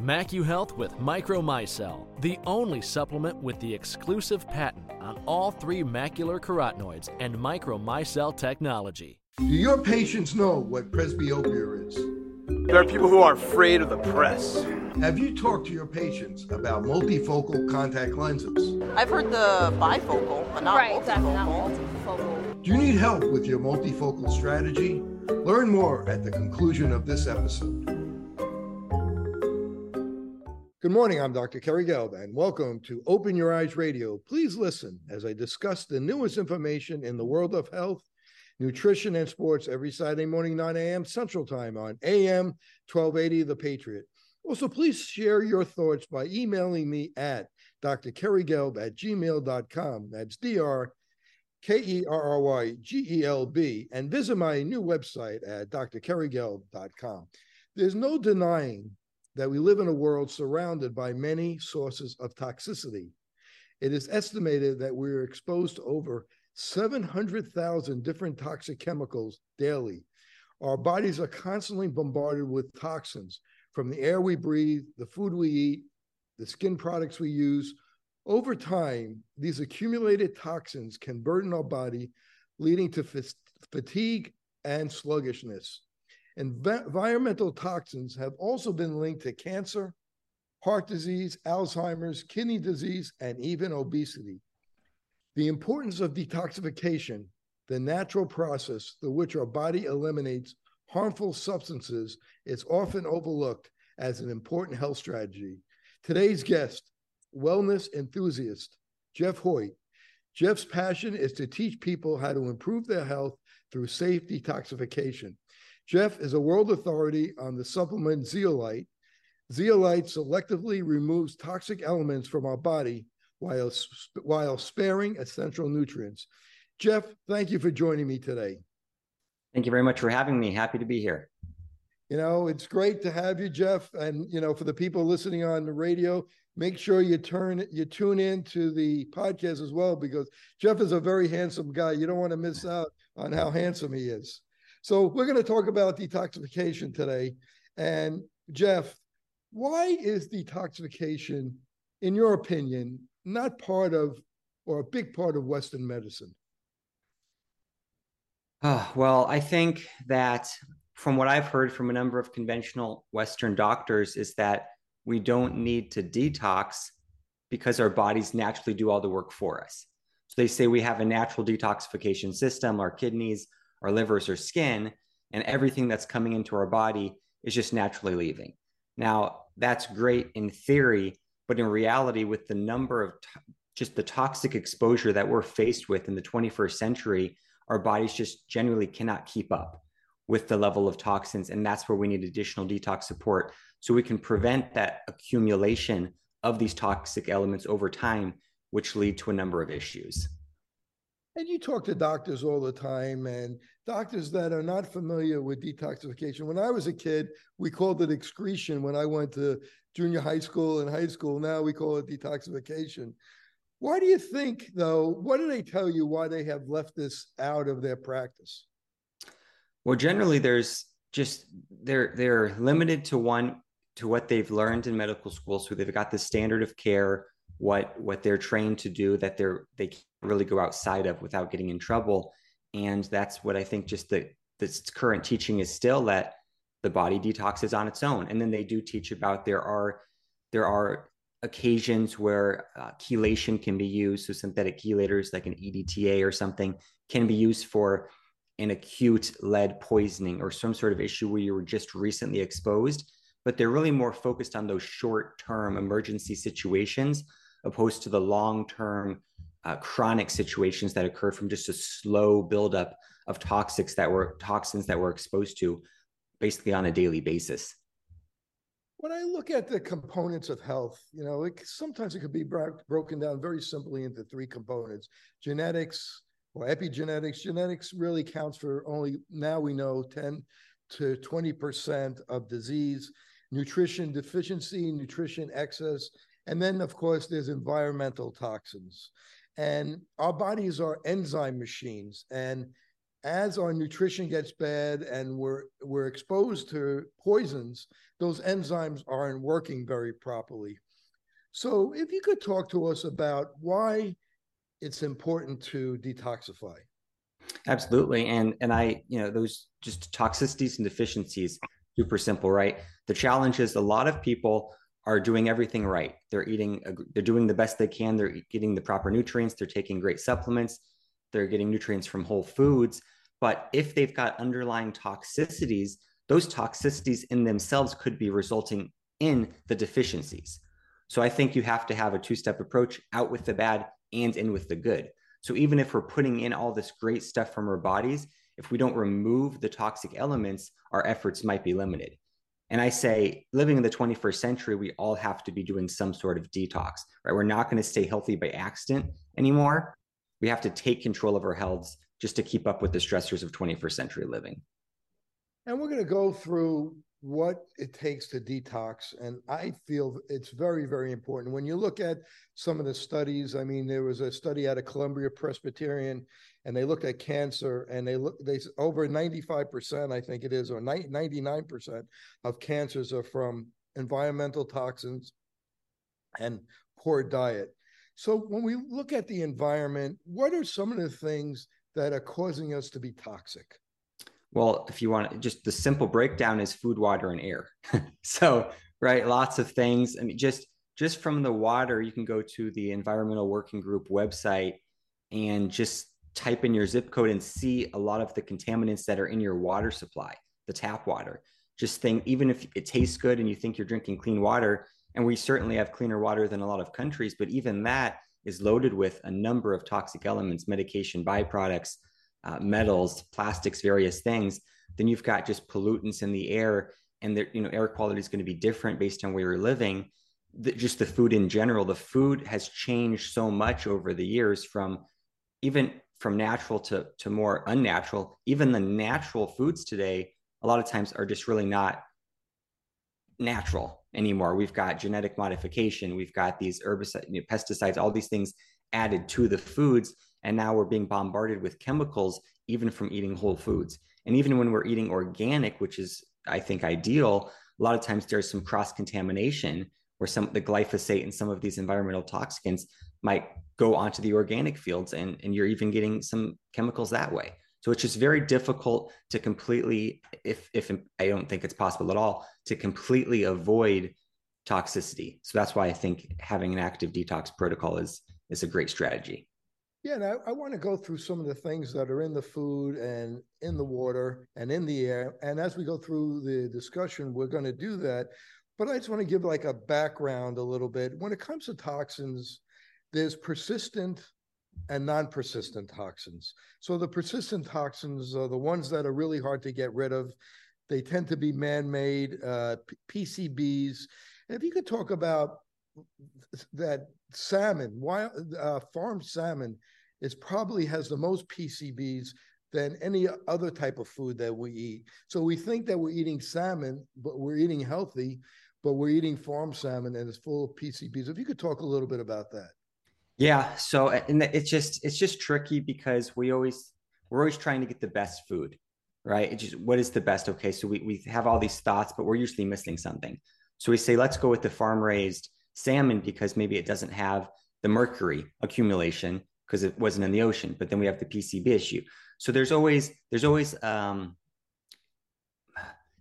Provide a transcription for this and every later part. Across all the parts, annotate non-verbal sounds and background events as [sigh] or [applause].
MacuHealth with Micromicelle, the only supplement with the exclusive patent on all three macular carotenoids and Micromicelle technology. Do your patients know what presbyopia is? There are people who are afraid of the press. Have you talked to your patients about multifocal contact lenses? I've heard the bifocal, but not right, multifocal. exactly, not multifocal. Do you need help with your multifocal strategy? Learn more at the conclusion of this episode. Good morning. I'm Dr. Kerry Gelb, and welcome to Open Your Eyes Radio. Please listen as I discuss the newest information in the world of health, nutrition, and sports every Saturday morning, 9 a.m. Central Time on AM 1280 The Patriot. Also, please share your thoughts by emailing me at drkerrygelb at gmail.com. That's D-R. And visit my new website at drkerrygelb.com. There's no denying that we live in a world surrounded by many sources of toxicity. It is estimated that we're exposed to over 700,000 different toxic chemicals daily. Our bodies are constantly bombarded with toxins from the air we breathe, the food we eat, the skin products we use. Over time, these accumulated toxins can burden our body, leading to fatigue and sluggishness. Environmental toxins have also been linked to cancer, heart disease, Alzheimer's, kidney disease, and even obesity. The importance of detoxification, the natural process through which our body eliminates harmful substances, is often overlooked as an important health strategy. Today's guest, wellness enthusiast Jeff Hoyt. Jeff's passion is to teach people how to improve their health through safe detoxification. Jeff is a world authority on the supplement zeolite. Zeolite selectively removes toxic elements from our body while, while sparing essential nutrients. Jeff, thank you for joining me today. Thank you very much for having me. Happy to be here. You know, it's great to have you, Jeff. And, you know, for the people listening on the radio, make sure you turn you tune in to the podcast as well because Jeff is a very handsome guy. You don't want to miss out on how handsome he is. So we're going to talk about detoxification today. And Jeff, why is detoxification, in your opinion, not part of or a big part of Western medicine? Uh, well, I think that from what I've heard from a number of conventional Western doctors is that we don't need to detox because our bodies naturally do all the work for us. So they say we have a natural detoxification system, our kidneys, our livers or skin, and everything that's coming into our body is just naturally leaving. Now, that's great in theory, but in reality, with the number of to- just the toxic exposure that we're faced with in the 21st century, our bodies just generally cannot keep up with the level of toxins. And that's where we need additional detox support so we can prevent that accumulation of these toxic elements over time, which lead to a number of issues. And you talk to doctors all the time, and doctors that are not familiar with detoxification. When I was a kid, we called it excretion when I went to junior high school and high school. Now we call it detoxification. Why do you think, though? What do they tell you why they have left this out of their practice? Well, generally, there's just they're they're limited to one to what they've learned in medical school. So they've got the standard of care, what what they're trained to do that they're they can't really go outside of without getting in trouble and that's what i think just the this current teaching is still that the body detoxes on its own and then they do teach about there are there are occasions where uh, chelation can be used. So synthetic chelators like an EDTA or something can be used for an acute lead poisoning or some sort of issue where you were just recently exposed. But they're really more focused on those short term emergency situations opposed to the long term uh, chronic situations that occur from just a slow buildup of toxics that were toxins that we're exposed to basically on a daily basis when I look at the components of health, you know, sometimes it could be bro- broken down very simply into three components genetics or epigenetics. Genetics really counts for only, now we know, 10 to 20% of disease, nutrition deficiency, nutrition excess, and then, of course, there's environmental toxins. And our bodies are enzyme machines. And as our nutrition gets bad and we're we're exposed to poisons, those enzymes aren't working very properly. So, if you could talk to us about why it's important to detoxify. Absolutely, and and I, you know, those just toxicities and deficiencies, super simple, right? The challenge is a lot of people are doing everything right. They're eating, they're doing the best they can. They're getting the proper nutrients. They're taking great supplements they're getting nutrients from whole foods. But if they've got underlying toxicities, those toxicities in themselves could be resulting in the deficiencies. So I think you have to have a two step approach out with the bad and in with the good. So even if we're putting in all this great stuff from our bodies, if we don't remove the toxic elements, our efforts might be limited. And I say, living in the 21st century, we all have to be doing some sort of detox, right? We're not going to stay healthy by accident anymore we have to take control of our health just to keep up with the stressors of 21st century living. And we're going to go through what it takes to detox. And I feel it's very, very important. When you look at some of the studies, I mean, there was a study out of Columbia Presbyterian, and they looked at cancer, and they look they over 95%, I think it is, or 99% of cancers are from environmental toxins and poor diet. So when we look at the environment, what are some of the things that are causing us to be toxic? Well, if you want just the simple breakdown is food, water, and air. [laughs] so, right, lots of things. I mean, just just from the water, you can go to the Environmental Working Group website and just type in your zip code and see a lot of the contaminants that are in your water supply, the tap water. Just think, even if it tastes good and you think you're drinking clean water, and we certainly have cleaner water than a lot of countries, but even that is loaded with a number of toxic elements, medication byproducts, uh, metals, plastics, various things. Then you've got just pollutants in the air, and the, you know air quality is going to be different based on where you're living. The, just the food in general, the food has changed so much over the years from even from natural to, to more unnatural. Even the natural foods today, a lot of times are just really not natural anymore. We've got genetic modification, we've got these herbicides, you know, pesticides, all these things added to the foods. And now we're being bombarded with chemicals, even from eating whole foods. And even when we're eating organic, which is, I think, ideal, a lot of times there's some cross contamination where some the glyphosate and some of these environmental toxins might go onto the organic fields and, and you're even getting some chemicals that way. So it's just very difficult to completely, if if I don't think it's possible at all, to completely avoid toxicity. So that's why I think having an active detox protocol is is a great strategy. Yeah, and I, I want to go through some of the things that are in the food and in the water and in the air. And as we go through the discussion, we're going to do that. But I just want to give like a background a little bit. When it comes to toxins, there's persistent and non-persistent toxins. So the persistent toxins are the ones that are really hard to get rid of. They tend to be man-made uh, PCBs. And if you could talk about that salmon, wild uh, farm salmon, is probably has the most PCBs than any other type of food that we eat. So we think that we're eating salmon, but we're eating healthy, but we're eating farm salmon and it's full of PCBs. If you could talk a little bit about that. Yeah. So and it's just it's just tricky because we always we're always trying to get the best food, right? It's just what is the best? Okay. So we, we have all these thoughts, but we're usually missing something. So we say, let's go with the farm raised salmon because maybe it doesn't have the mercury accumulation because it wasn't in the ocean, but then we have the PCB issue. So there's always there's always um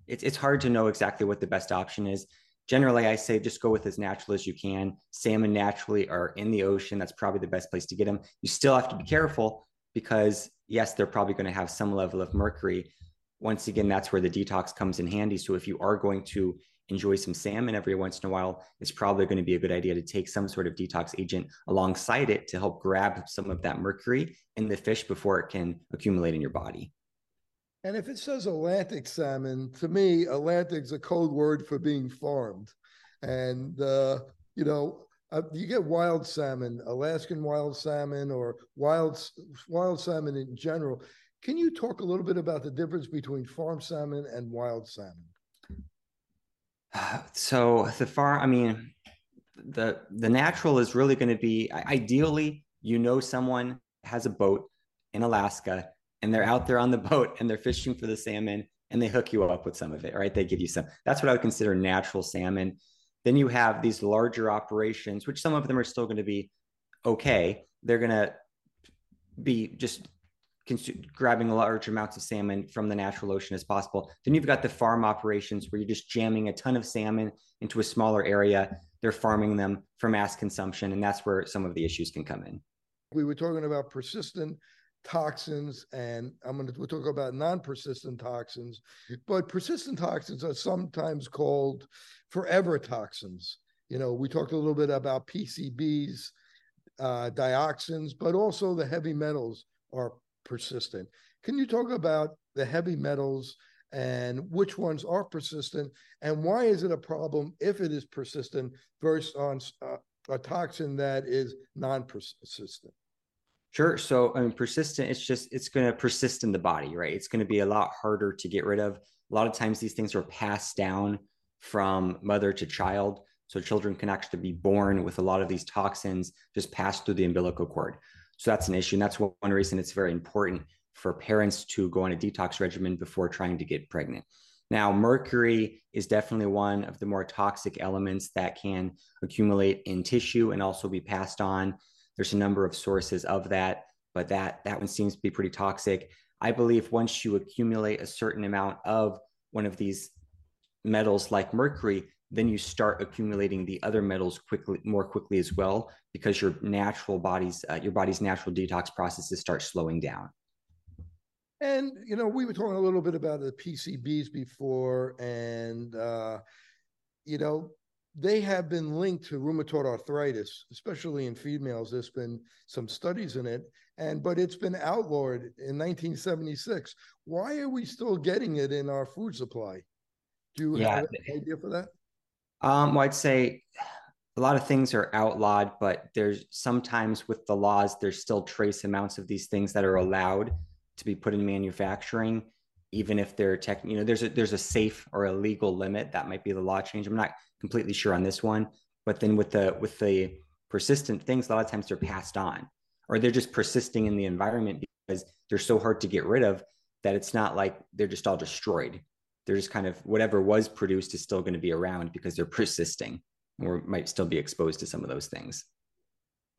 it's it's hard to know exactly what the best option is. generally I say just go with as natural as you can. Salmon naturally are in the ocean. That's probably the best place to get them. You still have to be careful because yes, they're probably going to have some level of mercury. Once again, that's where the detox comes in handy. So if you are going to enjoy some salmon every once in a while, it's probably going to be a good idea to take some sort of detox agent alongside it to help grab some of that mercury in the fish before it can accumulate in your body. And if it says Atlantic salmon, to me, Atlantic's a code word for being farmed. And, uh, you know, uh, you get wild salmon, Alaskan wild salmon, or wild wild salmon in general. Can you talk a little bit about the difference between farm salmon and wild salmon? [sighs] So the far, I mean, the the natural is really going to be ideally, you know, someone has a boat in Alaska and they're out there on the [laughs] boat and they're fishing for the salmon and they hook you up with some of it, right? They give you some. That's what I would consider natural salmon. Then you have these larger operations, which some of them are still going to be okay. They're going to be just grabbing large amounts of salmon from the natural ocean as possible. Then you've got the farm operations where you're just jamming a ton of salmon into a smaller area. They're farming them for mass consumption, and that's where some of the issues can come in. We were talking about persistent toxins, and I'm going to we'll talk about non-persistent toxins. But persistent toxins are sometimes called forever toxins. You know, we talked a little bit about PCBs, uh, dioxins, but also the heavy metals are persistent. Can you talk about the heavy metals and which ones are persistent and why is it a problem if it is persistent versus on uh, a toxin that is non-persistent? Sure. So, I mean, persistent, it's just, it's going to persist in the body, right? It's going to be a lot harder to get rid of. A lot of times these things are passed down from mother to child. So children can actually be born with a lot of these toxins just passed through the umbilical cord. So that's an issue. And that's one reason it's very important for parents to go on a detox regimen before trying to get pregnant. Now, mercury is definitely one of the more toxic elements that can accumulate in tissue and also be passed on. There's a number of sources of that, but that that one seems to be pretty toxic. I believe once you accumulate a certain amount of one of these metals like mercury, then you start accumulating the other metals quickly more quickly as well because your natural body's uh, your body's natural detox processes start slowing down. And you know we were talking a little bit about the pcbs before and uh, you know they have been linked to rheumatoid arthritis especially in females. There's been some studies in it and but it's been outlawed in 1976 why are we still getting it in our food supply? Do you yeah. have an idea for that um, well, I'd say a lot of things are outlawed, but there's sometimes with the laws, there's still trace amounts of these things that are allowed to be put in manufacturing, even if they're tech. You know, there's a there's a safe or a legal limit that might be the law change. I'm not completely sure on this one, but then with the with the persistent things, a lot of times they're passed on, or they're just persisting in the environment because they're so hard to get rid of that it's not like they're just all destroyed they're just kind of whatever was produced is still going to be around because they're persisting or might still be exposed to some of those things.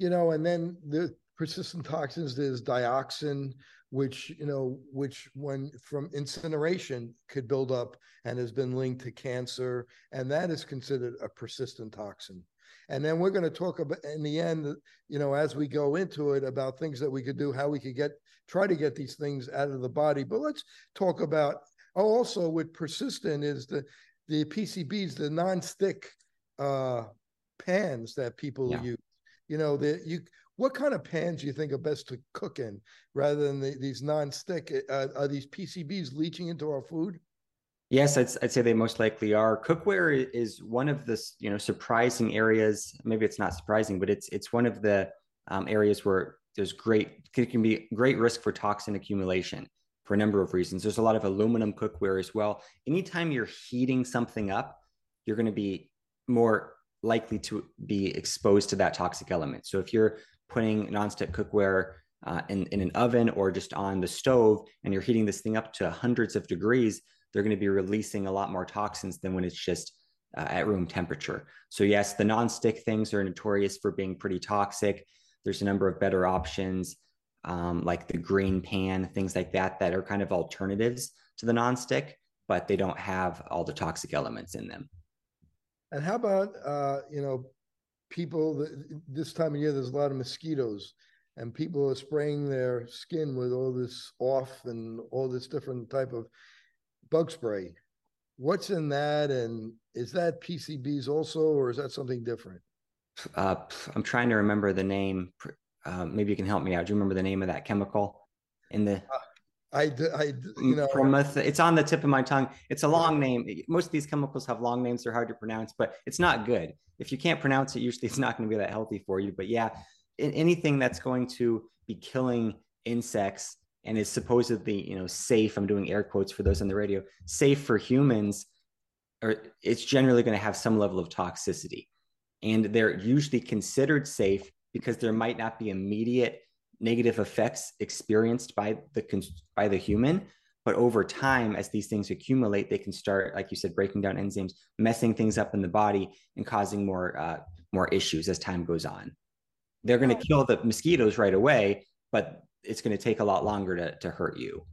You know, and then the persistent toxins, there's dioxin, which, you know, which when from incineration could build up and has been linked to cancer. And that is considered a persistent toxin. And then we're going to talk about in the end, you know, as we go into it about things that we could do, how we could get try to get these things out of the body. But let's talk about also with persistent is the the PCBs, the non-stick uh, pans that people yeah. use. You know, the you what kind of pans do you think are best to cook in rather than the, these non-stick? Uh, are these PCBs leaching into our food? Yes, I'd, I'd say they most likely are. Cookware is one of the you know surprising areas. Maybe it's not surprising, but it's it's one of the um, areas where there's great it can be great risk for toxin accumulation for a number of reasons. There's a lot of aluminum cookware as well. Anytime you're heating something up, you're going to be more likely to be exposed to that toxic element. So if you're putting nonstick cookware uh, in, in an oven or just on the stove and you're heating this thing up to hundreds of degrees, they're going to be releasing a lot more toxins than when it's just uh, at room temperature. So yes, the nonstick things are notorious for being pretty toxic. There's a number of better options um, like the GreenPan, things like that, that are kind of alternatives to the nonstick, but they don't have all the toxic elements in them. And how about uh, you know, people that, this time of year there's a lot of mosquitoes and people are spraying their skin with all this off and all this different type of bug spray. What's in that and is that PCBs also or is that something different? Uh, I'm trying to remember the name. Uh, maybe you can help me out. Do you remember the name of that chemical in the uh, I, I, you know, Promoth- it's on the tip of my tongue. It's a long name. Most of these chemicals have long names; they're hard to pronounce, but it's not good. If you can't pronounce it, usually it's not going to be that healthy for you. But yeah, anything that's going to be killing insects and is supposedly, you know, safe. I'm doing air quotes for those on the radio. Safe for humans, or it's generally going to have some level of toxicity, and they're usually considered safe because there might not be immediate negative effects experienced by the by the human. But over time as these things accumulate they can start like you said breaking down enzymes messing things up in the body and causing more uh, more issues as time goes on. They're going to kill the mosquitoes right away but it's going to take a lot longer to, to hurt you.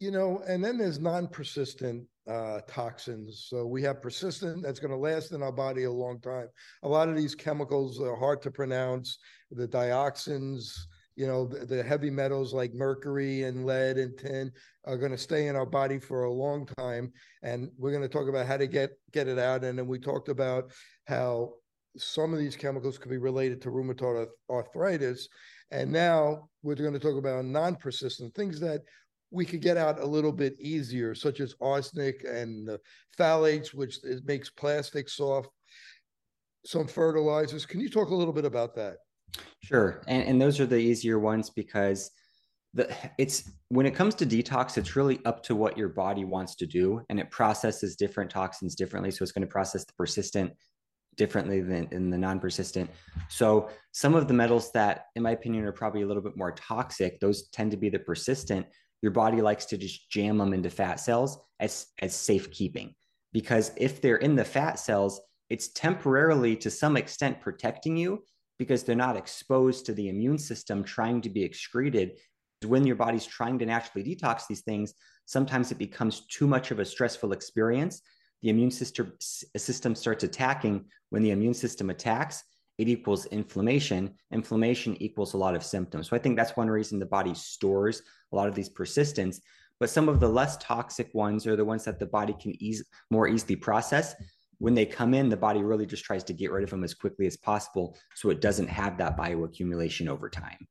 You know and then there's non-persistent uh, toxins so we have persistent that's going to last in our body a long time a lot of these chemicals are hard to pronounce the dioxins, you know, the, the heavy metals like mercury and lead and tin are going to stay in our body for a long time. And we're going to talk about how to get get it out. And then we talked about how some of these chemicals could be related to rheumatoid arthritis. And now we're going to talk about non-persistent things that we could get out a little bit easier, such as arsenic and phthalates, which makes plastic soft. Some fertilizers. Can you talk a little bit about that? Sure. And, and those are the easier ones because the it's when it comes to detox, it's really up to what your body wants to do. And it processes different toxins differently. So it's going to process the persistent differently than in the non-persistent. So some of the metals that, in my opinion, are probably a little bit more toxic, those tend to be the persistent. Your body likes to just jam them into fat cells as, as safekeeping. Because if they're in the fat cells, it's temporarily to some extent protecting you because they're not exposed to the immune system trying to be excreted. When your body's trying to naturally detox these things, sometimes it becomes too much of a stressful experience. The immune system, system starts attacking. When the immune system attacks, it equals inflammation. Inflammation equals a lot of symptoms. So I think that's one reason the body stores a lot of these persistence. But some of the less toxic ones are the ones that the body can ease, more easily process when they come in, the body really just tries to get rid of them as quickly as possible so it doesn't have that bioaccumulation over time.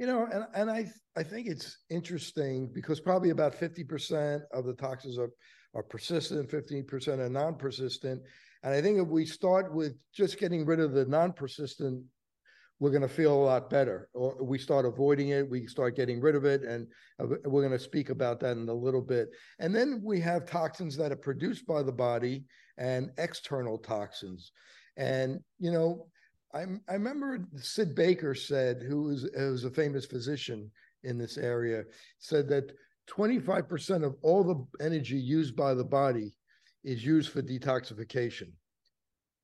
You know, and, and I I think it's interesting because probably about 50% of the toxins are, are persistent, 15% are non-persistent. And I think if we start with just getting rid of the non-persistent, we're going to feel a lot better. Or we start avoiding it, we start getting rid of it, and uh, we're going to speak about that in a little bit. And then we have toxins that are produced by the body and external toxins. And, you know, I, I remember Sid Baker said, who was, who was a famous physician in this area, said that 25% of all the energy used by the body is used for detoxification.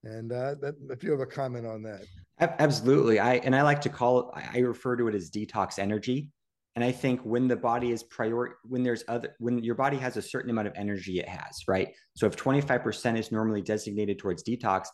And uh, that, if you have a comment on that. Absolutely. I and I like to call it I refer to it as detox energy and I think when the body is prior, when there's other, when your body has a certain amount of energy, it has, right? So if 25% is normally designated towards detox,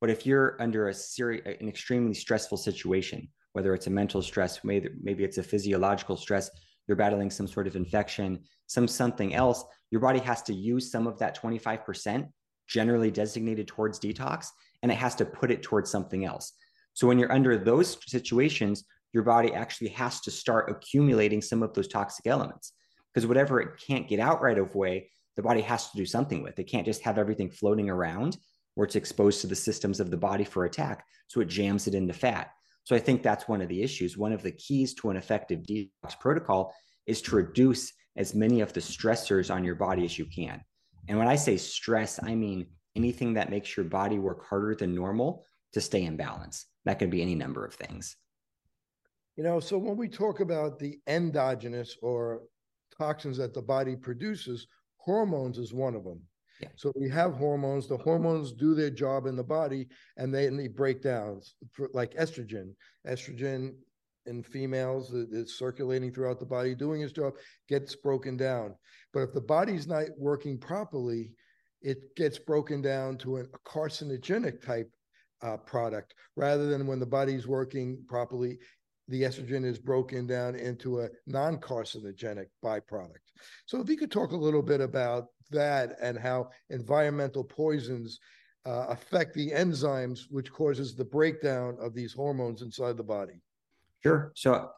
but if you're under a serious, an extremely stressful situation, whether it's a mental stress, maybe, maybe it's a physiological stress, you're battling some sort of infection, some something else, your body has to use some of that 25% generally designated towards detox, and it has to put it towards something else. So when you're under those situations, your body actually has to start accumulating some of those toxic elements because whatever it can't get out right away, the body has to do something with. It can't just have everything floating around where it's exposed to the systems of the body for attack. So it jams it into fat. So I think that's one of the issues. One of the keys to an effective detox protocol is to reduce as many of the stressors on your body as you can. And when I say stress, I mean anything that makes your body work harder than normal to stay in balance. That could be any number of things. You know, so when we talk about the endogenous or toxins that the body produces, hormones is one of them. So we have hormones. The hormones do their job in the body, and they, and they break down, like estrogen. Estrogen in females is circulating throughout the body, doing its job, gets broken down. But if the body's not working properly, it gets broken down to a carcinogenic type uh, product rather than when the body's working properly the estrogen is broken down into a non-carcinogenic byproduct. So if you could talk a little bit about that and how environmental poisons uh, affect the enzymes which causes the breakdown of these hormones inside the body. Sure. So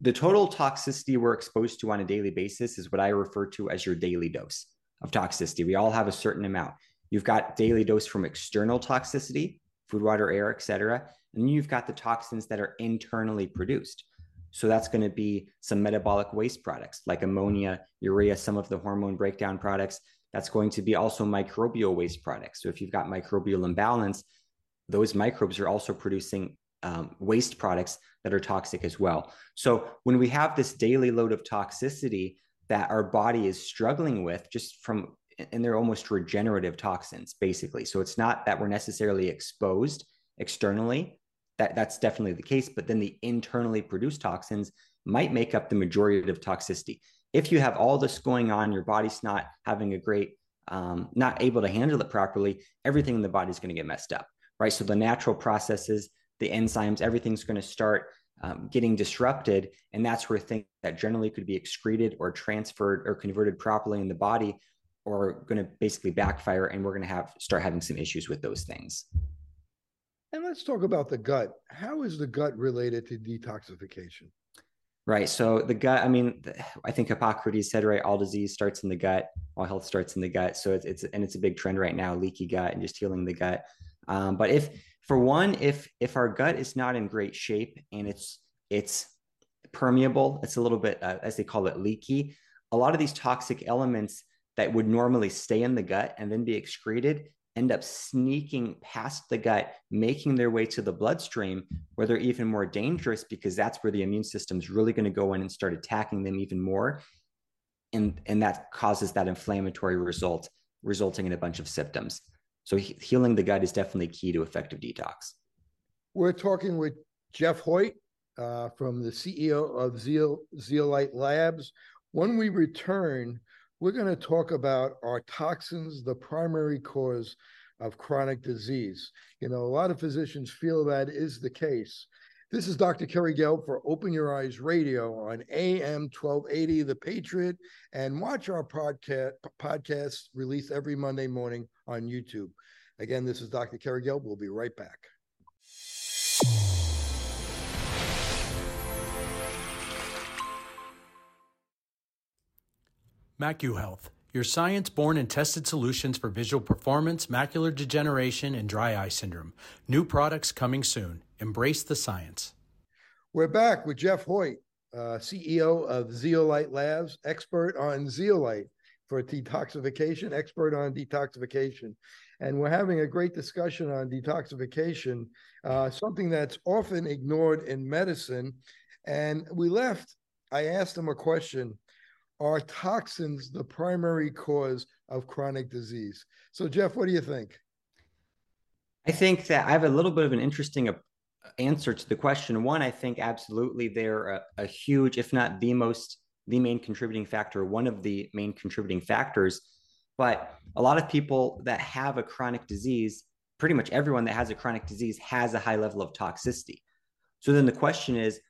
the total toxicity we're exposed to on a daily basis is what i refer to as your daily dose of toxicity. We all have a certain amount. You've got daily dose from external toxicity food, water, air, et cetera. And you've got the toxins that are internally produced. So that's going to be some metabolic waste products like ammonia, urea, some of the hormone breakdown products. That's going to be also microbial waste products. So if you've got microbial imbalance, those microbes are also producing um, waste products that are toxic as well. So when we have this daily load of toxicity that our body is struggling with just from and they're almost regenerative toxins basically so it's not that we're necessarily exposed externally that that's definitely the case but then the internally produced toxins might make up the majority of toxicity. If you have all this going on your body's not having a great um, not able to handle it properly everything in the body is going to get messed up right? So the natural processes the enzymes everything's going to start um, getting disrupted and that's where things that generally could be excreted or transferred or converted properly in the body are going to basically backfire and we're going to have start having some issues with those things and let's talk about the gut. How is the gut related to detoxification? Right so the gut i mean i think hippocrates said right all disease starts in the gut all health starts in the gut. So it's, it's and it's a big trend right now leaky gut and just healing the gut. Um, but if for one if if our gut is not in great shape and it's it's permeable it's a little bit uh, as they call it leaky a lot of these toxic elements that would normally stay in the gut and then be excreted end up sneaking past the gut, making their way to the bloodstream, where they're even more dangerous because that's where the immune system's really going to go in and start attacking them even more. And, and that causes that inflammatory result, resulting in a bunch of symptoms. So he- healing the gut is definitely key to effective detox. We're talking with Jeff Hoyt uh, from the CEO of Zeol, Zeolite Labs. When we return, we're going to talk about are toxins the primary cause of chronic disease? You know, a lot of physicians feel that is the case. This is Dr. Kerry Gelb for Open Your Eyes Radio on AM 1280 The Patriot, and watch our podcast podcast released every Monday morning on YouTube. Again, this is Dr. Kerry Gelb. We'll be right back. MacuHealth, your science born and tested solutions for visual performance, macular degeneration, and dry eye syndrome. New products coming soon. Embrace the science. We're back with Jeff Hoyt, uh, CEO of Zeolite Labs, expert on zeolite for detoxification, expert on detoxification. And we're having a great discussion on detoxification, uh, something that's often ignored in medicine. And we left, I asked him a question are toxins the primary cause of chronic disease? So, Jeff, what do you think? I think that I have a little bit of an interesting answer to the question. One, I think absolutely they're a, a huge, if not the most, the main contributing factor, one of the main contributing factors. But a lot of people that have a chronic disease, pretty much everyone that has a chronic disease has a high level of toxicity. So then the question is,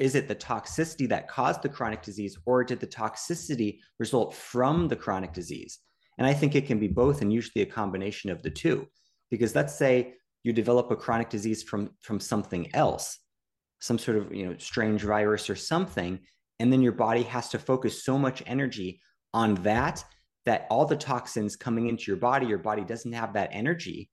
is it the toxicity that caused the chronic disease or did the toxicity result from the chronic disease? And i think it can be both and usually a combination of the two because let's say you develop a chronic disease from from something else some sort of you know strange virus or something and then your body has to focus so much energy on that that all the toxins coming into your body your body doesn't have that energy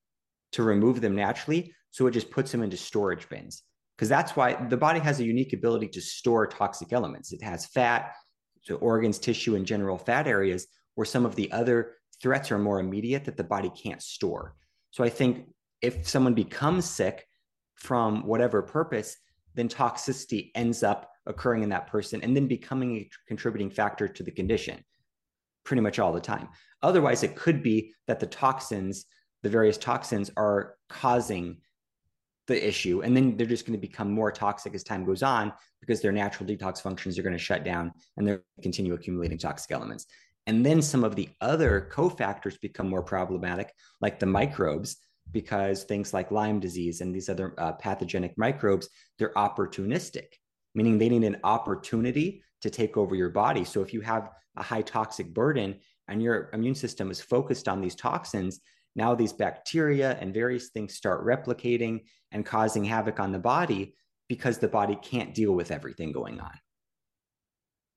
to remove them naturally so it just puts them into storage bins because that's why the body has a unique ability to store toxic elements. It has fat, so organs, tissue, and general fat areas where some of the other threats are more immediate that the body can't store. So I think if someone becomes sick from whatever purpose, then toxicity ends up occurring in that person and then becoming a contributing factor to the condition pretty much all the time. Otherwise, it could be that the toxins, the various toxins, are causing the issue and then they're just going to become more toxic as time goes on because their natural detox functions are going to shut down and they're continue accumulating toxic elements And then some of the other cofactors become more problematic, like the microbes, because things like Lyme disease and these other uh, pathogenic microbes, they're opportunistic, meaning they need an opportunity to take over your body. So if you have a high toxic burden and your immune system is focused on these toxins, now these bacteria and various things start replicating and causing havoc on the body because the body can't deal with everything going on.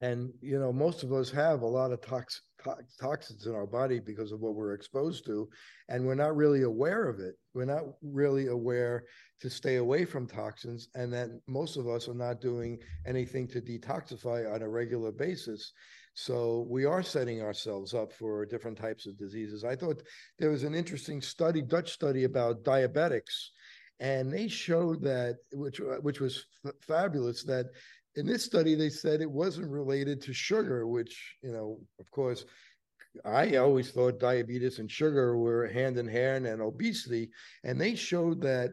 And you know, most of us have a lot of tox, tox, toxins in our body because of what we're exposed to, and we're not really aware of it. We're not really aware to stay away from toxins, and that most of us are not doing anything to detoxify on a regular basis. So we are setting ourselves up for different types of diseases. I thought there was an interesting study, Dutch study about diabetics, and they showed that, which which was f- fabulous, that in this study they said it wasn't related to sugar, which you know, of course, I always thought diabetes and sugar were hand in hand and obesity, and they showed that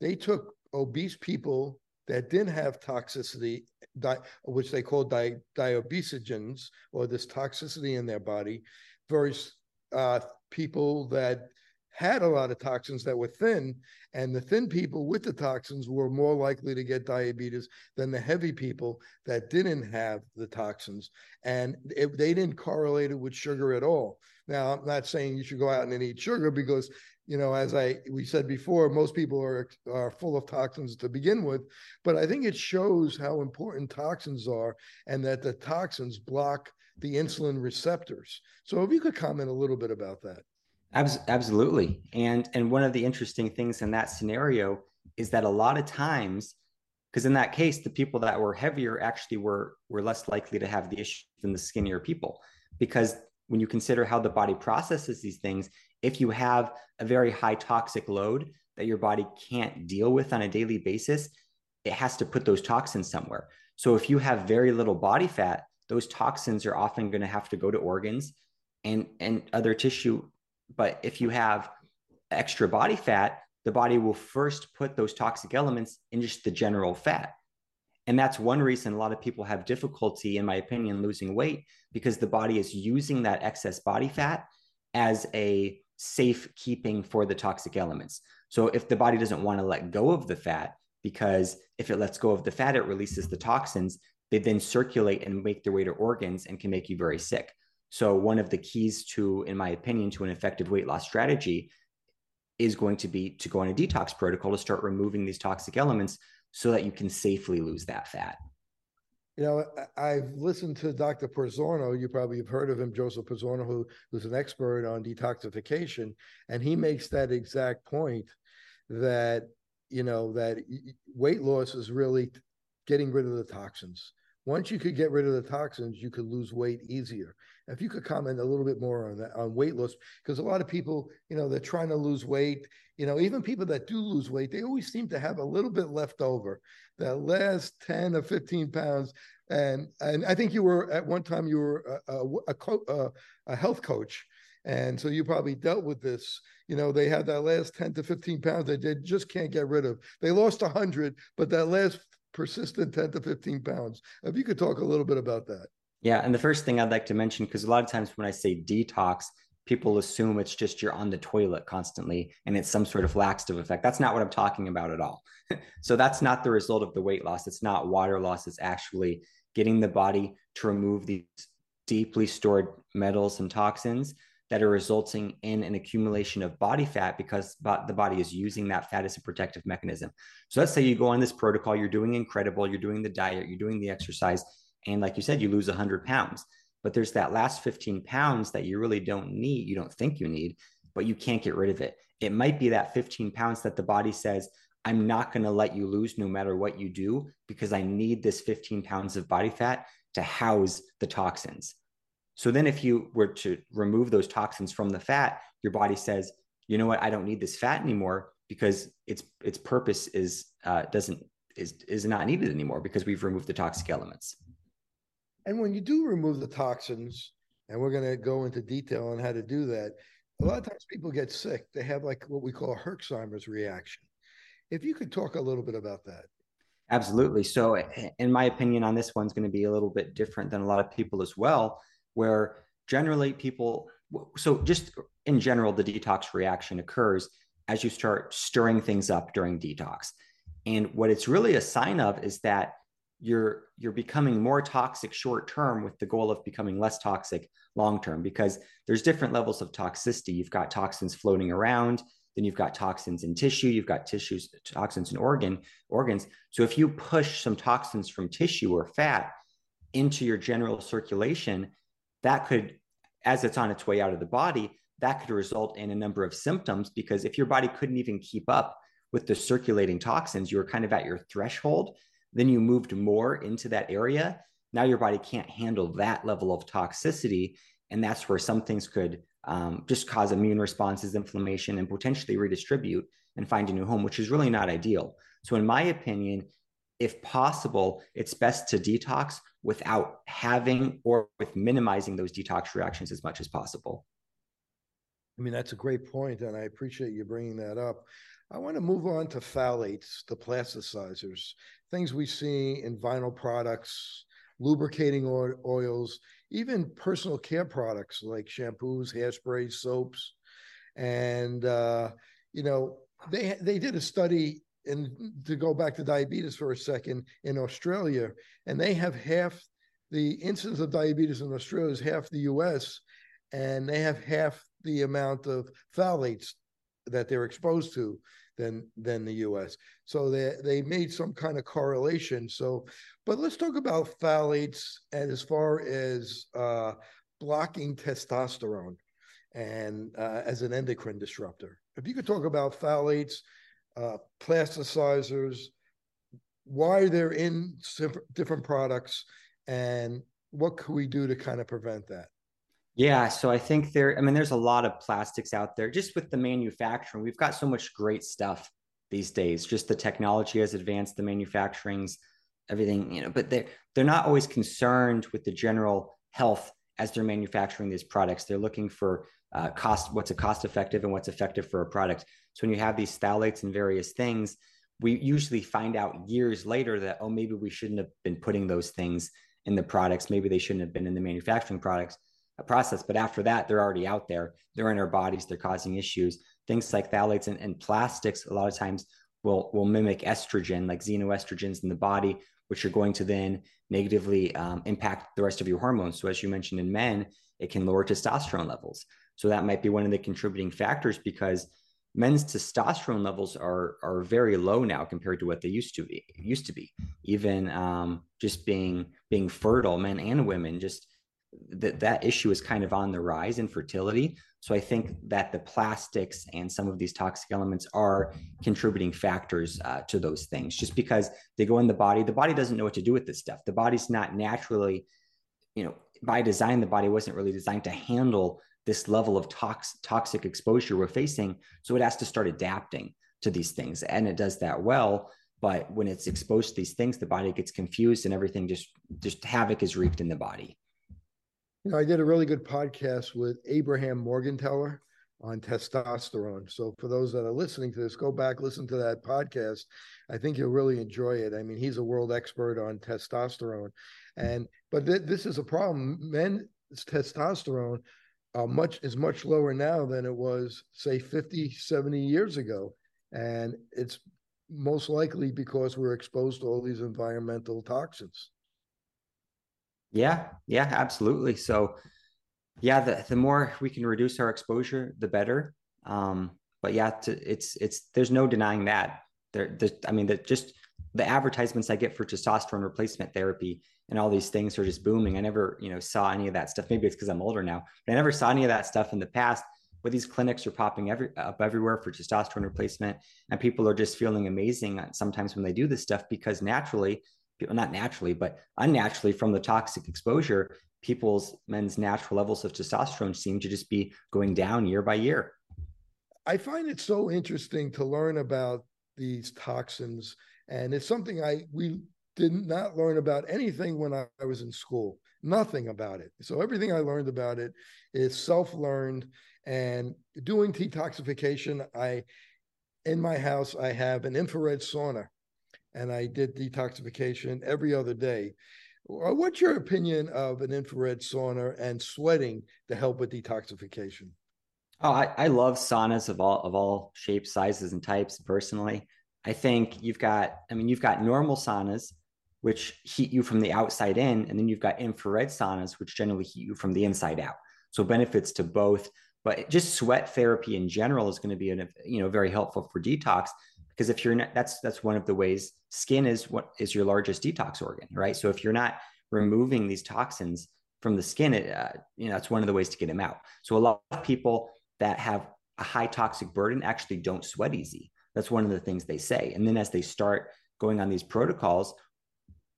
they took obese people that didn't have toxicity, di- which they call di- diabesogens, or this toxicity in their body, versus uh, people that had a lot of toxins that were thin, and the thin people with the toxins were more likely to get diabetes than the heavy people that didn't have the toxins. And it, they didn't correlate it with sugar at all. Now, I'm not saying you should go out and eat sugar because you know, as mm-hmm. I we said before, most people are are full of toxins to begin with, but I think it shows how important toxins are and that the toxins block the insulin receptors. So if you could comment a little bit about that. Absolutely. And and one of the interesting things in that scenario is that a lot of times because in that case the people that were heavier actually were were less likely to have the issue than the skinnier people because when you consider how the body processes these things if you have a very high toxic load that your body can't deal with on a daily basis, it has to put those toxins somewhere. So if you have very little body fat, those toxins are often going to have to go to organs and and other tissue. But if you have extra body fat, the body will first put those toxic elements in just the general fat. And that's one reason a lot of people have difficulty, in my opinion, losing weight because the body is using that excess body fat as a safekeeping for the toxic elements. So if the body doesn't want to let go of the fat, because if it lets go of the fat, it releases the toxins, they then circulate and make their way to organs and can make you very sick. So one of the keys to, in my opinion, to an effective weight loss strategy is going to be to go on a detox protocol to start removing these toxic elements so that you can safely lose that fat. You know, I've listened to Dr. Pizzorno. You probably have heard of him, Joseph Pizzorno, who, who's an expert on detoxification. And he makes that exact point that, you know, that weight loss is really getting rid of the toxins. Once you could get rid of the toxins, you could lose weight easier. If you could comment a little bit more on that, on weight loss, because a lot of people, you know, they're trying to lose weight. You know, even people that do lose weight, they always seem to have a little bit left over that last 10 or 15 pounds. And, and I think you were at one time, you were a, a, a, co- a health coach. And so you probably dealt with this. You know, they had that last 10 to 15 pounds that they just can't get rid of. They lost 100, but that last persistent 10 to 15 pounds. If you could talk a little bit about that. Yeah. And the first thing I'd like to mention, because a lot of times when I say detox, people assume it's just you're on the toilet constantly and it's some sort of laxative effect. That's not what I'm talking about at all. [laughs] so that's not the result of the weight loss. It's not water loss. It's actually getting the body to remove these deeply stored metals and toxins that are resulting in an accumulation of body fat because the body is using that fat as a protective mechanism. So let's say you go on this protocol, you're doing incredible, you're doing the diet, you're doing the exercise, and like you said, you lose 100 pounds but there's that last 15 pounds that you really don't need, you don't think you need, but you can't get rid of it. It might be that 15 pounds that the body says, I'm not going to let you lose no matter what you do because I need this 15 pounds of body fat to house the toxins. So then, if you were to remove those toxins from the fat, your body says, you know what, I don't need this fat anymore because its its purpose is uh, doesn't is is not needed anymore because we've removed the toxic elements. And when you do remove the toxins, and we're going to go into detail on how to do that, a lot of times people get sick. They have like what we call a Herxheimer's reaction. If you could talk a little bit about that. Absolutely. So, in my opinion, on this one's going to be a little bit different than a lot of people as well, where generally people so just in general the detox reaction occurs as you start stirring things up during detox and what it's really a sign of is that you're you're becoming more toxic short term with the goal of becoming less toxic long term because there's different levels of toxicity. You've got toxins floating around then you've got toxins in tissue you've got tissues toxins in organ organs. So if you push some toxins from tissue or fat into your general circulation that could as it's on its way out of the body that could result in a number of symptoms because if your body couldn't even keep up with the circulating toxins you were kind of at your threshold then you moved more into that area now your body can't handle that level of toxicity and that's where some things could um, just cause immune responses inflammation and potentially redistribute and find a new home which is really not ideal. So in my opinion if possible it's best to detox without having or with minimizing those detox reactions as much as possible. I mean that's a great point and i appreciate you bringing that up I want to move on to phthalates, the plasticizers, things we see in vinyl products, lubricating oils, even personal care products like shampoos, hairsprays, soaps. And, uh, you know, they, they did a study and to go back to diabetes for a second in Australia, and they have half the incidence of diabetes in Australia is half the US, and they have half the amount of phthalates that they're exposed to than than the US. So they they made some kind of correlation. So, but let's talk about phthalates and as far as uh, blocking testosterone and uh, as an endocrine disruptor. If you could talk about phthalates, uh, plasticizers, why they're in different products, and what could we do to kind of prevent that? Yeah, so I think there, I mean, there's a lot of plastics out there just with the manufacturing. We've got so much great stuff these days. Just the technology has advanced, the manufacturing's everything, you know, but they're they're not always concerned with the general health as they're manufacturing these products. They're looking for uh, cost, what's a cost effective and what's effective for a product. So when you have these phthalates and various things, we usually find out years later that, oh, maybe we shouldn't have been putting those things in the products. Maybe they shouldn't have been in the manufacturing products process. But after that, they're already out there. They're in our bodies. They're causing issues. Things like phthalates and, and plastics a lot of times will will mimic estrogen, like xenoestrogens in the body, which are going to then negatively um, impact the rest of your hormones. So as you mentioned in men, it can lower testosterone levels. So that might be one of the contributing factors because men's testosterone levels are are very low now compared to what they used to be used to be even um, just being being fertile men and women just that that issue is kind of on the rise in fertility. So I think that the plastics and some of these toxic elements are contributing factors uh, to those things. Just because they go in the body, the body doesn't know what to do with this stuff. The body's not naturally, you know, by design, the body wasn't really designed to handle this level of tox- toxic exposure we're facing. So it has to start adapting to these things, and it does that well. But when it's exposed to these things, the body gets confused, and everything just just havoc is wreaked in the body. You know, I did a really good podcast with Abraham Morgentaler on testosterone. So for those that are listening to this, go back, listen to that podcast. I think you'll really enjoy it. I mean, he's a world expert on testosterone. And but th- this is a problem. Men's testosterone uh, much is much lower now than it was, say, 50, 70 years ago. And it's most likely because we're exposed to all these environmental toxins. Yeah, yeah, absolutely. So, yeah, the, the more we can reduce our exposure, the better. Um, but yeah, to, it's it's there's no denying that. There, I mean, that just the advertisements I get for testosterone replacement therapy and all these things are just booming. I never, you know, saw any of that stuff. Maybe it's because I'm older now, but I never saw any of that stuff in the past. But these clinics are popping every up everywhere for testosterone replacement, and people are just feeling amazing sometimes when they do this stuff because naturally not naturally, but unnaturally from the toxic exposure, people's men's natural levels of testosterone seem to just be going down year by year. I find it so interesting to learn about these toxins, and it's something I we did not learn about anything when I, I was in school. Nothing about it. So everything I learned about it is self-learned and doing detoxification. I in my house I have an infrared sauna and I did detoxification every other day. Uh, what's your opinion of an infrared sauna and sweating to help with detoxification? Oh, I, I love saunas of all of all shapes, sizes, and types. Personally, I think you've got. I mean, you've got normal saunas, which heat you from the outside in, and then you've got infrared saunas, which generally heat you from the inside out. So benefits to both. But just sweat therapy in general is going to be, an, you know, very helpful for detox because if you're not, that's that's one of the ways skin is what is your largest detox organ, right? So if you're not removing these toxins from the skin, it, uh, you know, that's one of the ways to get them out. So a lot of people that have a high toxic burden actually don't sweat easy. That's one of the things they say. And then as they start going on these protocols,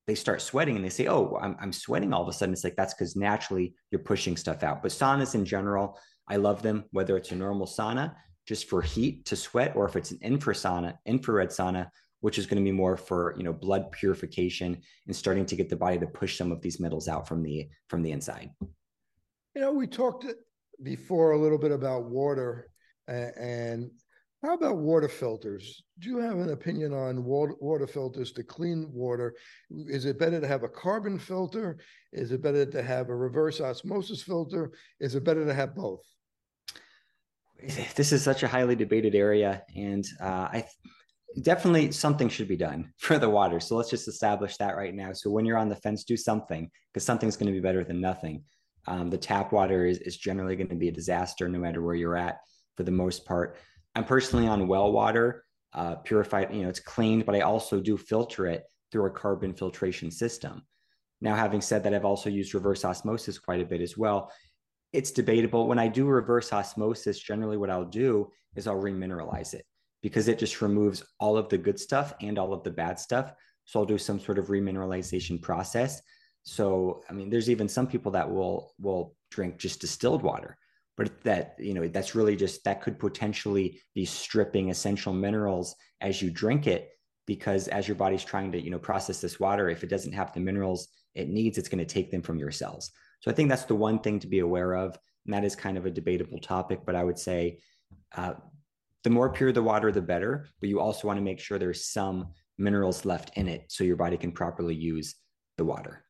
they start sweating and they say, Oh, I'm, I'm sweating all of a sudden. It's like that's because naturally you're pushing stuff out. But saunas in general, I love them, whether it's a normal sauna just for heat to sweat, or if it's an infra sauna, infrared sauna, which is going to be more for you know blood purification and starting to get the body to push some of these metals out from the from the inside. You know, we talked before a little bit about water and how about water filters? Do you have an opinion on water, water, filters to clean water? Is it better to have a carbon filter? Is it better to have a reverse osmosis filter? Is it better to have both? [laughs] this is such a highly debated area, and uh, I definitely something should be done [laughs] for the water. So let's just establish that right now. So when you're on the fence, do something because something's going to be better than nothing. Um, the tap water is, is generally going to be a disaster no matter where you're at for the most part. I'm personally on well water, uh, purified, you know, it's cleaned, but I also do filter it through a carbon filtration system. Now, having said that, I've also used reverse osmosis quite a bit as well it's debatable. When I do reverse osmosis, generally what I'll do is I'll remineralize it because it just removes all of the good stuff and all of the bad stuff. So I'll do some sort of remineralization process. So I mean, there's even some people that will will drink just distilled water, but that you know that's really just that could potentially be stripping essential minerals as you drink it because as your body's trying to you know process this water, if it doesn't have the minerals it needs, it's going to take them from your cells. So I think that's the one thing to be aware of. And that is kind of a debatable topic, but I would say uh, the more pure the water, the better. But you also want to make sure there's some minerals left in it so your body can properly use the water.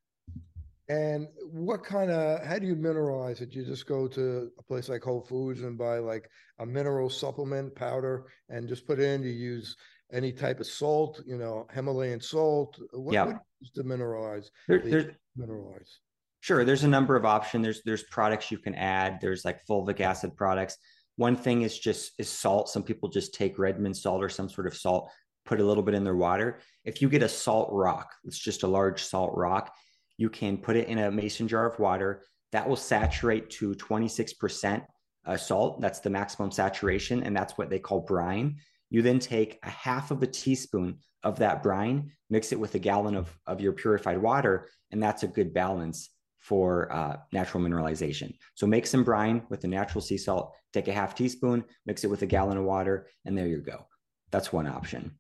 And what kind of, how do you mineralize it? You just go to a place like Whole Foods and buy like a mineral supplement powder and just put it in. You use any type of salt, you know, Himalayan salt. What, yeah. what to mineralize? There, there's, mineralize. Sure, there's a number of options. There's there's products you can add. There's like fulvic acid products. One thing is just is salt. Some people just take Redmond salt or some sort of salt, put a little bit in their water. If you get a salt rock, it's just a large salt rock, you can put it in a mason jar of water. That will saturate to 26% uh, salt. That's the maximum saturation, and that's what they call brine. You then take a half of a teaspoon of that brine, mix it with a gallon of, of your purified water, and that's a good balance for uh, natural mineralization. So make some brine with the natural sea salt, take a half teaspoon, mix it with a gallon of water, and there you go. That's one option.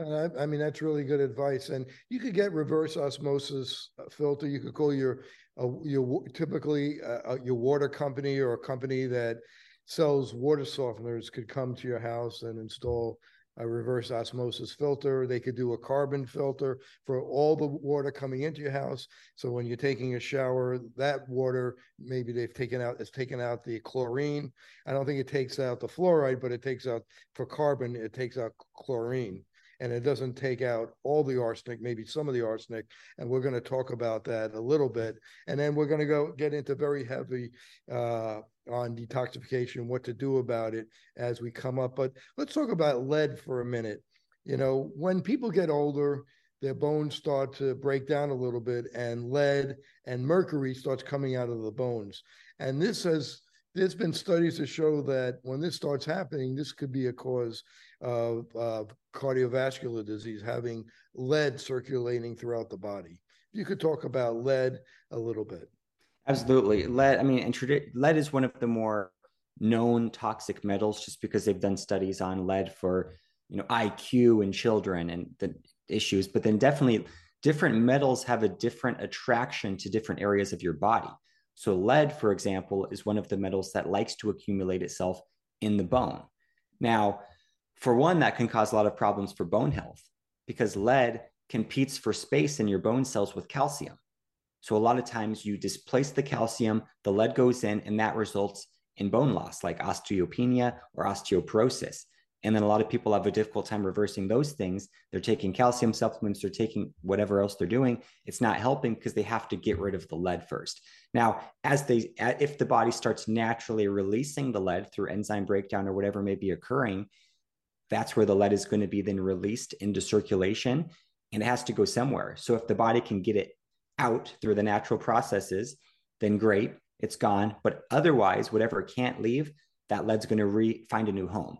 Uh, I mean, that's really good advice. And you could get reverse osmosis uh, filter. You could call your uh, your typically uh, uh, your water company or a company that sells water softeners could come to your house and install a reverse osmosis filter. They could do a carbon filter for all the water coming into your house. So when you're taking a shower, that water maybe they've taken out it's taken out the chlorine. I don't think it takes out the fluoride, but it takes out for carbon, it takes out chlorine and it doesn't take out all the arsenic, maybe some of the arsenic. And we're going to talk about that a little bit. And then we're going to go get into very heavy uh, on detoxification, what to do about it as we come up. But let's talk about lead for a minute. You know, when people get older, their bones start to break down a little bit, and lead and mercury starts coming out of the bones. And this has there's been studies to show that when this starts happening, this could be a cause of uh, cardiovascular disease, having lead circulating throughout the body. You could talk about lead a little bit. Absolutely. Lead, I mean, lead is one of the more known toxic metals just because they've done studies on lead for, you know, IQ in children and the issues, but then definitely different metals have a different attraction to different areas of your body. So lead, for example, is one of the metals that likes to accumulate itself in the bone. Now, for one, that can cause a lot of problems for bone health because lead competes for space in your bone cells with calcium. So a lot of times you displace the calcium, the lead goes in, and that results in bone loss like osteopenia or osteoporosis. And then a lot of people have a difficult time reversing those things. They're taking calcium supplements, they're taking whatever else they're doing. It's not helping because they have to get rid of the lead first. Now, as they, if the body starts naturally releasing the lead through enzyme breakdown or whatever may be occurring, that's where the lead is going to be then released into circulation and it has to go somewhere. So if the body can get it out through the natural processes, then great, it's gone. But otherwise, whatever can't leave, that lead's going to re- find a new home.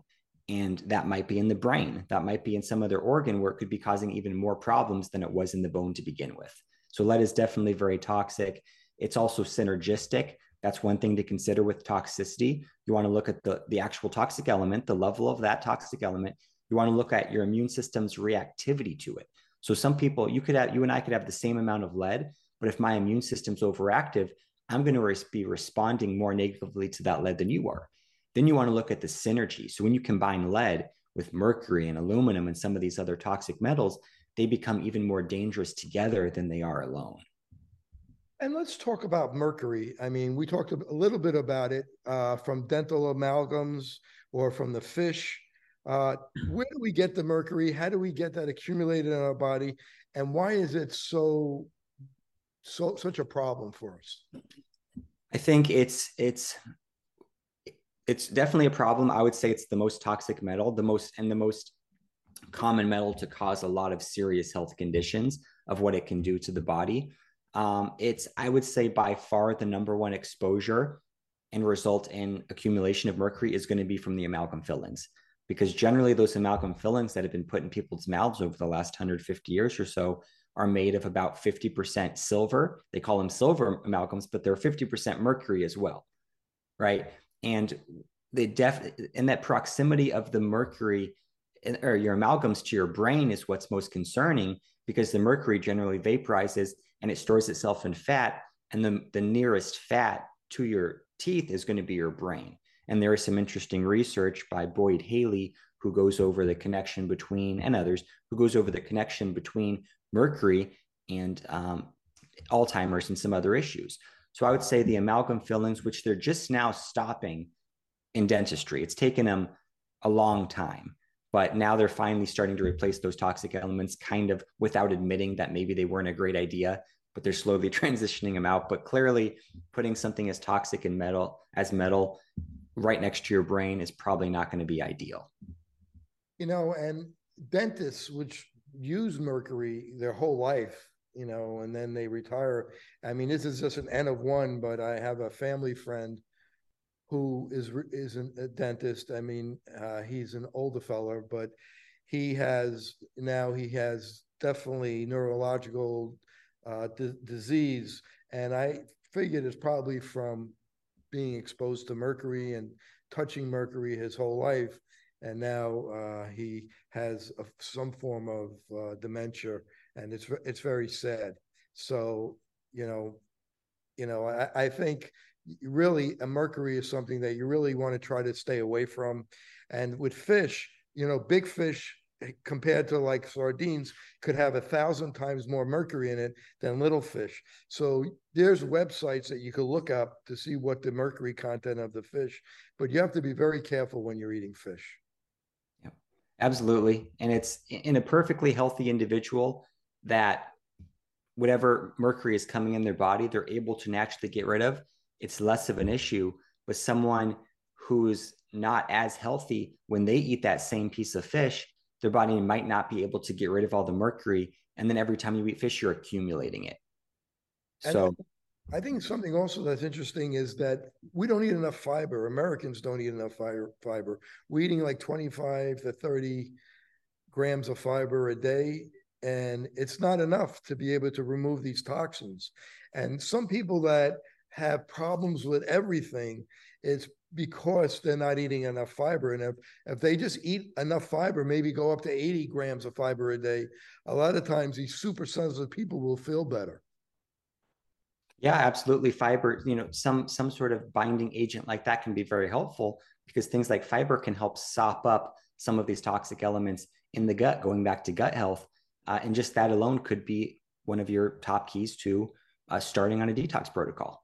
And that might be in the brain, that might be in some other organ where it could be causing even more problems than it was in the bone to begin with. So, lead is definitely very toxic. It's also synergistic. That's one thing to consider with toxicity. You want to look at the, the actual toxic element, the level of that toxic element. You want to look at your immune system's reactivity to it. So some people, you could have, you and I could have the same amount of lead, but if my immune system's overactive, I'm going to be responding more negatively to that lead than you are. Then you want to look at the synergy. So when you combine lead with mercury and aluminum and some of these other toxic metals, they become even more dangerous together than they are alone. And let's talk about mercury. I mean, we talked a little bit about it uh, from dental amalgams or from the fish uh, [clears throat] where do we get the mercury? How do we get that accumulated in our body? And why is it so so such a problem for us? I think it's it's it's definitely a problem. I would say it's the most toxic metal, the most and the most common metal to cause a lot of serious health conditions of what it can do to the body. Um, it's I would say by far the number one exposure and result in accumulation of mercury is going to be from the amalgam fillings because generally those amalgam fillings that have been put in people's mouths over the last 150 years or so are made of about 50% silver. They call them silver amalgams, but they're 50% mercury as well, right? And they def and that proximity of the mercury or your amalgams to your brain is what's most concerning because the mercury generally vaporizes and it stores itself in fat, and the, the nearest fat to your teeth is going to be your brain. And there is some interesting research by Boyd Haley, who goes over the connection between, and others, who goes over the connection between mercury and um, Alzheimer's and some other issues. So I would say the amalgam fillings, which they're just now stopping in dentistry, it's taken them a long time, but now they're finally starting to replace those toxic elements kind of without admitting that maybe they weren't a great idea but they're slowly [laughs] transitioning them out but clearly putting something as toxic in metal as metal right next to your brain is probably not going to be ideal. You know, and dentists, which use mercury their whole life, you know, and then they retire. I mean, this is just an N of one, but I have a family friend who is is a dentist. I mean, uh, he's an older fellow, but he has now he has definitely neurological uh, d- disease, and I figured it's probably from being exposed to mercury and touching mercury his whole life, and now uh, he has a, some form of uh, dementia, and it's it's very sad. So you know, you know, I, I think really a mercury is something that you really want to try to stay away from, and with fish, you know, big fish Eh, compared to like sardines could have a thousand times more mercury in it than little fish. So there's websites that you could look up to see what the mercury content of the fish but you have to be very careful when you're eating fish. Yeah absolutely. And it's in a perfectly healthy individual that whatever mercury is coming in their body they're able to naturally get rid of it's less of an issue with someone who's not as healthy when they eat that same piece of fish their body might not be able to get rid of all the mercury. And then every time you eat fish, you're accumulating it. So and I think something also that's interesting is that we don't eat enough fiber. Americans don't eat enough fiber. We're eating like 25 to 30 grams of fiber a day, and it's not enough to be able to remove these toxins. And some people that have problems with everything, it's because they're not eating enough fiber. And if, if they just eat enough fiber, maybe go up to 80 grams of fiber a day, a lot of times these super sensitive people will feel better. Yeah, absolutely. Fiber, you know, some some sort of binding agent like that can be very helpful because things like fiber can help sop up some of these toxic elements in the gut, going back to gut health. Uh, and just that alone could be one of your top keys to uh, starting on a detox protocol.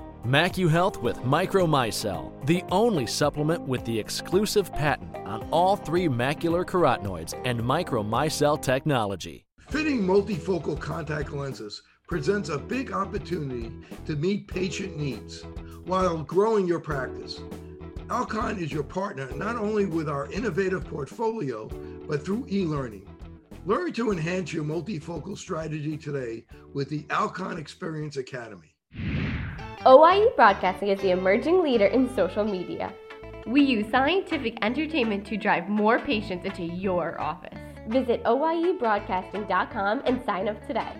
MacuHealth with Micromicelle, the only supplement with the exclusive patent on all three macular carotenoids and Micromicelle technology. Fitting multifocal contact lenses presents a big opportunity to meet patient needs while growing your practice. Alcon is your partner not only with our innovative portfolio, but through e learning. Learn to enhance your multifocal strategy today with the Alcon Experience Academy. OIE Broadcasting is the emerging leader in social media. We use scientific entertainment to drive more patients into your office. Visit OIEBroadcasting.com and sign up today.